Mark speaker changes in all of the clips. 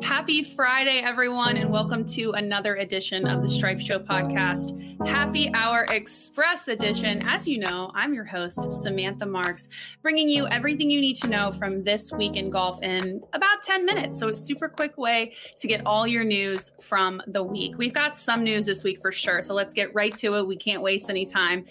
Speaker 1: Happy Friday, everyone, and welcome to another edition of the Stripe Show podcast. Happy Hour Express edition. As you know, I'm your host, Samantha Marks, bringing you everything you need to know from this week in golf in about 10 minutes. So, a super quick way to get all your news from the week. We've got some news this week for sure. So, let's get right to it. We can't waste any time.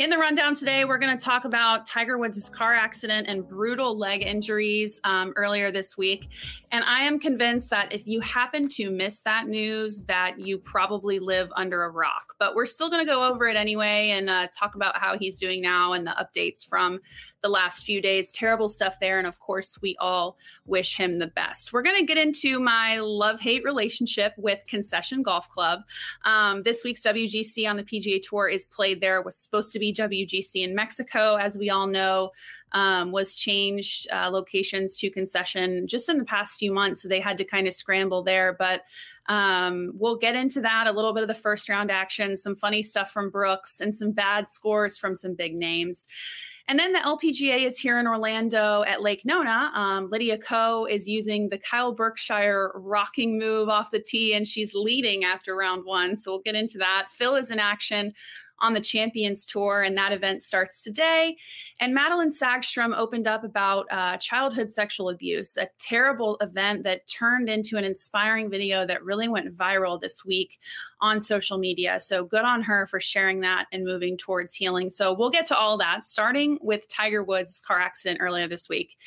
Speaker 1: In the rundown today, we're going to talk about Tiger Woods' car accident and brutal leg injuries um, earlier this week. And I am convinced that if you happen to miss that news, that you probably live under a rock. But we're still going to go over it anyway and uh, talk about how he's doing now and the updates from the last few days. Terrible stuff there. And of course, we all wish him the best. We're going to get into my love hate relationship with Concession Golf Club. Um, this week's WGC on the PGA Tour is played there, was supposed to be WGC in Mexico, as we all know. Um, was changed uh, locations to concession just in the past few months. So they had to kind of scramble there. But um, we'll get into that a little bit of the first round action, some funny stuff from Brooks, and some bad scores from some big names. And then the LPGA is here in Orlando at Lake Nona. Um, Lydia Ko is using the Kyle Berkshire rocking move off the tee, and she's leading after round one. So we'll get into that. Phil is in action on the Champions Tour, and that event starts today. And Madelene Sagstrom opened up about uh, childhood sexual abuse, a terrible event that turned into an inspiring video that really went viral this week on social media. So good on her for sharing that and moving towards healing. So we'll get to all that, starting with Tiger Woods' car accident earlier this week.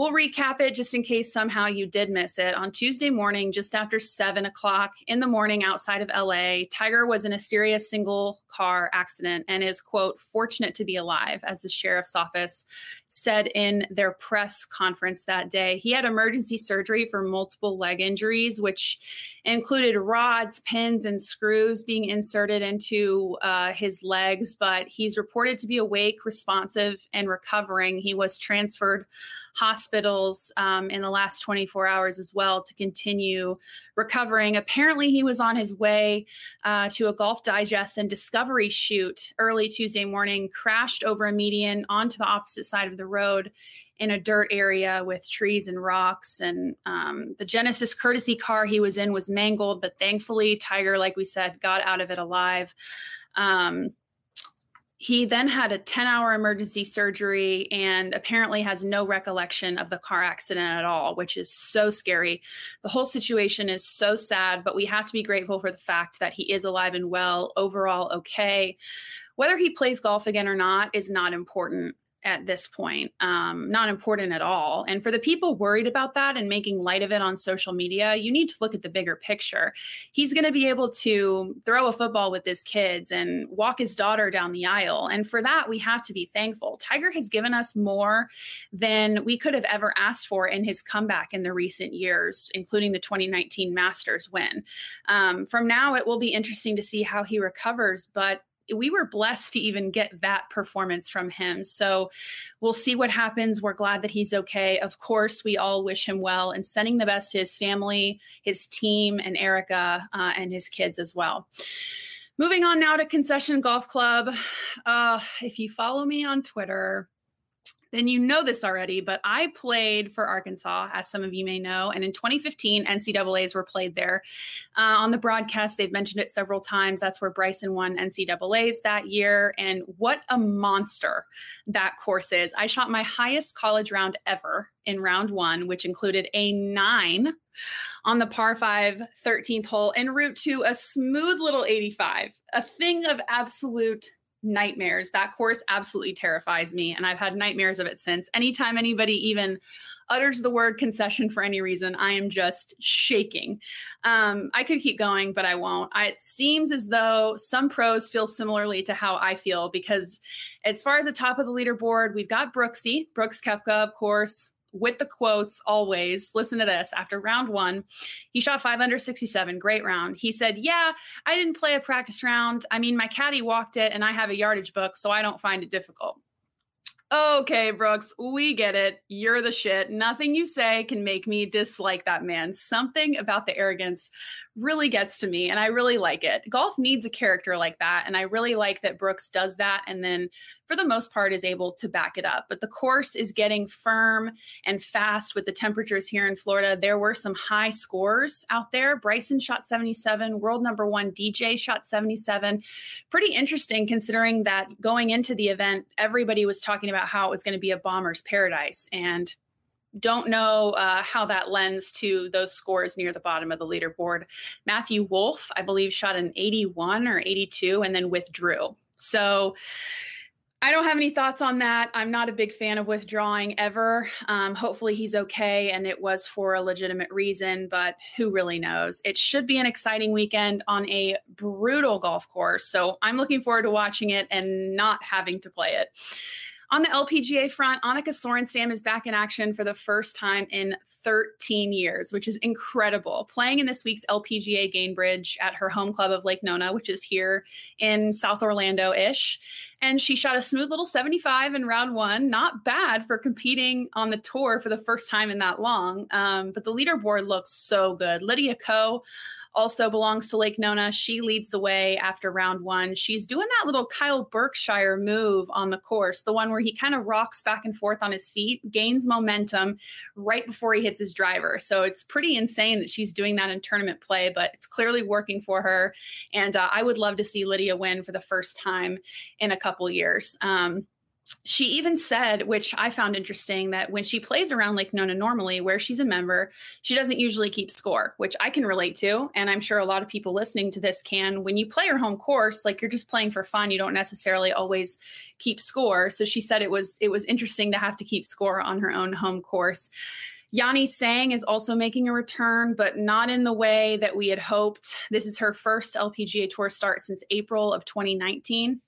Speaker 1: We'll recap it just in case somehow you did miss it. On Tuesday morning, just after seven o'clock in the morning outside of LA, Tiger was in a serious single car accident and is, quote, fortunate to be alive, as the sheriff's office said in their press conference that day. He had emergency surgery for multiple leg injuries, which included rods, pins, and screws being inserted into uh, his legs, but he's reported to be awake, responsive, and recovering. He was transferred hospitals um, in the last 24 hours as well to continue recovering. Apparently, he was on his way uh, to a Golf Digest and Discovery shoot early Tuesday morning, crashed over a median onto the opposite side of the road in a dirt area with trees and rocks. And um, the Genesis courtesy car he was in was mangled, but thankfully, Tiger, like we said, got out of it alive. Um, he then had a 10 hour emergency surgery and apparently has no recollection of the car accident at all, which is so scary. The whole situation is so sad, but we have to be grateful for the fact that he is alive and well, overall okay. Whether he plays golf again or not is not important at this point, um, not important at all. And for the people worried about that and making light of it on social media, you need to look at the bigger picture. He's going to be able to throw a football with his kids and walk his daughter down the aisle. And for that, we have to be thankful. Tiger has given us more than we could have ever asked for in his comeback in the recent years, including the 2019 Masters win. Um, from now, it will be interesting to see how he recovers, but we were blessed to even get that performance from him. So we'll see what happens. We're glad that he's okay. Of course, we all wish him well and sending the best to his family, his team, and Erica uh, and his kids as well. Moving on now to Concession Golf Club. Uh, if you follow me on Twitter, then you know this already, but I played for Arkansas, as some of you may know. And in 2015, NCAAs were played there. Uh, on the broadcast, they've mentioned it several times. That's where Bryson won NCAAs that year. And what a monster that course is. I shot my highest college round ever in round one, which included a nine on the par 5 13th hole en route to a smooth little 85, a thing of absolute nightmares. That course absolutely terrifies me. And I've had nightmares of it since. Anytime anybody even utters the word concession for any reason, I am just shaking. Um, I could keep going, but I won't. I, it seems as though some pros feel similarly to how I feel because, as far as the top of the leaderboard, we've got Brooksy, Brooks Koepka, of course, with the quotes always. Listen to this. After round one, he shot five under 67. Great round. He said, Yeah, I didn't play a practice round. I mean, my caddy walked it and I have a yardage book, so I don't find it difficult. Okay, Brooks, we get it. You're the shit. Nothing you say can make me dislike that man. Something about the arrogance really gets to me and I really like it. Golf needs a character like that. And I really like that Brooks does that and then, for the most part, is able to back it up. But the course is getting firm and fast with the temperatures here in Florida. There were some high scores out there. Bryson shot 77, world number one DJ shot 77. Pretty interesting considering that going into the event, everybody was talking about how it was going to be a bomber's paradise. And don't know uh, how that lends to those scores near the bottom of the leaderboard. Matthew Wolff, I believe, shot an 81 or 82 and then withdrew. So I don't have any thoughts on that. I'm not a big fan of withdrawing ever. Um, hopefully, he's okay and it was for a legitimate reason, but who really knows? It should be an exciting weekend on a brutal golf course. So I'm looking forward to watching it and not having to play it. On the LPGA front, Annika Sorenstam is back in action for the first time in 13 years, which is incredible. Playing in this week's LPGA Gainbridge at her home club of Lake Nona, which is here in South Orlando ish. And she shot a smooth little 75 in round one. Not bad for competing on the tour for the first time in that long. Um, but the leaderboard looks so good. Lydia Ko also belongs to Lake Nona. She leads the way after round one. She's doing that little Kyle Berkshire move on the course, the one where he kind of rocks back and forth on his feet, gains momentum right before he hits his driver. So it's pretty insane that she's doing that in tournament play, but it's clearly working for her. And uh, I would love to see Lydia win for the first time in a couple years. Um, she even said, which I found interesting, that when she plays around Lake Nona normally, where she's a member, she doesn't usually keep score, which I can relate to. And I'm sure a lot of people listening to this can. When you play your home course, like you're just playing for fun, you don't necessarily always keep score. So she said it was it was interesting to have to keep score on her own home course. Yani Tseng is also making a return, but not in the way that we had hoped. This is her first LPGA Tour start since April of 2019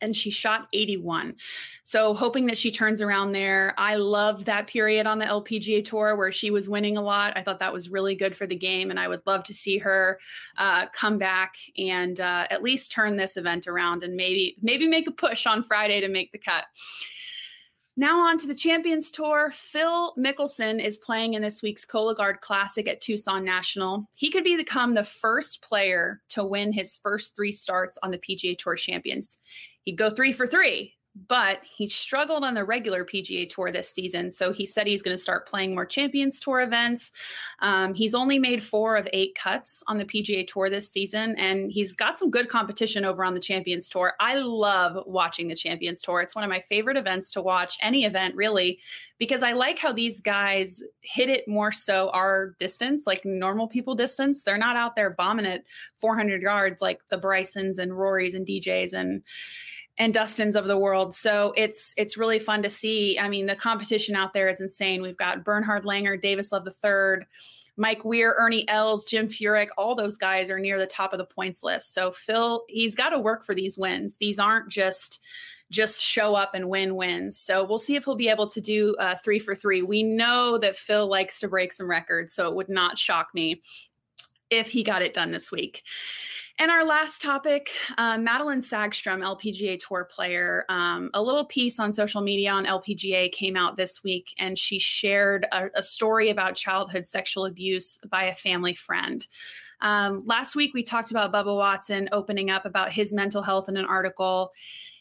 Speaker 1: and she shot 81. So hoping that she turns around there. I loved that period on the LPGA tour where she was winning a lot. I thought that was really good for the game, and I would love to see her uh, come back and uh, at least turn this event around and maybe maybe make a push on Friday to make the cut. Now on to the Champions Tour. Phil Mickelson is playing in this week's Cologuard Classic at Tucson National. He could become the first player to win his first three starts on the PGA Tour Champions he'd go three for three but he struggled on the regular PGA Tour this season. So he said he's going to start playing more Champions Tour events. Um, he's only made four of eight cuts on the PGA Tour this season, and he's got some good competition over on the Champions Tour. I love watching the Champions Tour. It's one of my favorite events to watch, any event really, because I like how these guys hit it more so our distance, like normal people distance. They're not out there bombing it 400 yards like the Brysons and Rorys and DJs and and Dustins of the world. So it's it's really fun to see. I mean, the competition out there is insane. We've got Bernhard Langer, Davis Love III, Mike Weir, Ernie Els, Jim Furyk. All those guys are near the top of the points list. So Phil, he's got to work for these wins. These aren't just just show up and win wins. So we'll see if he'll be able to do uh, three for three. We know that Phil likes to break some records, so it would not shock me if he got it done this week. And our last topic uh, Madelene Sagstrom, LPGA Tour player. Um, a little piece on social media on LPGA came out this week, and she shared a, a story about childhood sexual abuse by a family friend. Um, last week, we talked about Bubba Watson opening up about his mental health in an article.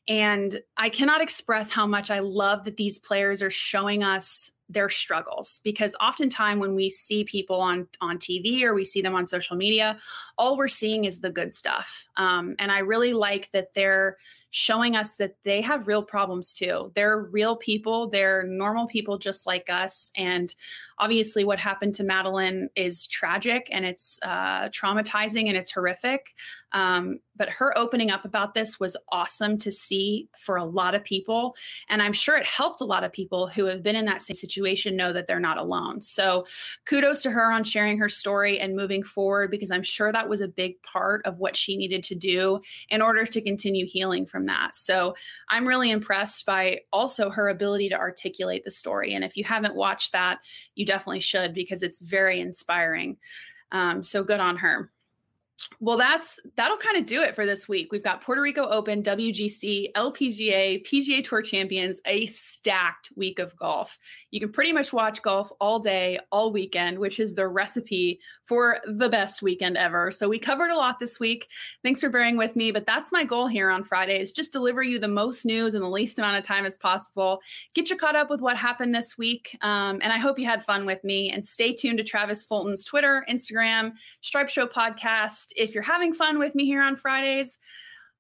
Speaker 1: And I cannot express how much I love that these players are showing us their struggles because oftentimes when we see people on on TV or we see them on social media, all we're seeing is the good stuff. Um, and I really like that they're showing us that they have real problems too. They're real people. They're normal people just like us. And obviously, what happened to Madelene is tragic and it's uh, traumatizing and it's horrific. Um, but her opening up about this was awesome to see for a lot of people. And I'm sure it helped a lot of people who have been in that same situation know that they're not alone. So kudos to her on sharing her story and moving forward because I'm sure that was a big part of what she needed to do in order to continue healing from that. So I'm really impressed by also her ability to articulate the story. And if you haven't watched that, you definitely should because it's very inspiring. Um, so good on her. Well, that's that'll kind of do it for this week. We've got Puerto Rico Open, WGC, LPGA, PGA Tour Champions, a stacked week of golf. You can pretty much watch golf all day, all weekend, which is the recipe for the best weekend ever. So we covered a lot this week. Thanks for bearing with me, but that's my goal here on Fridays, just deliver you the most news in the least amount of time as possible. Get you caught up with what happened this week, um, and I hope you had fun with me. And stay tuned to Travis Fulton's Twitter, Instagram, Stripe Show podcast if you're having fun with me here on Fridays,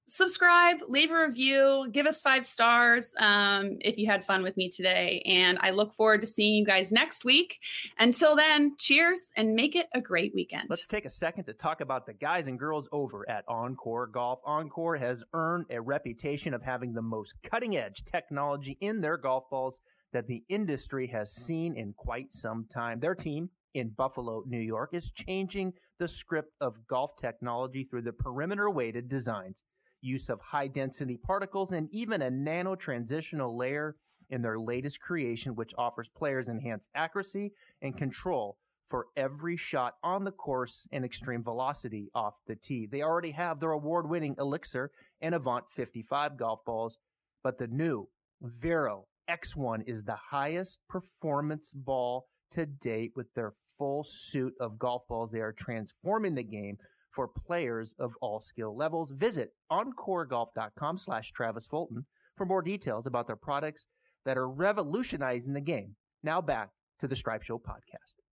Speaker 1: subscribe, leave a review, give us five stars um, if you had fun with me today. And I look forward to seeing you guys next week. Until then, cheers and make it a great weekend.
Speaker 2: Let's take a second to talk about the guys and girls over at OnCore Golf. OnCore has earned a reputation of having the most cutting edge technology in their golf balls that the industry has seen in quite some time. Their team in Buffalo, New York, is changing the script of golf technology through the perimeter weighted designs, use of high density particles, and even a nano transitional layer in their latest creation, which offers players enhanced accuracy and control for every shot on the course and extreme velocity off the tee. They already have their award winning Elixir and Avant 55 golf balls, but the new Vero X1 is the highest performance ball to date with their full suit of golf balls. They are transforming the game for players of all skill levels. Visit oncoregolf.com slash Travis Fulton for more details about their products that are revolutionizing the game. Now back to the Stripe Show podcast.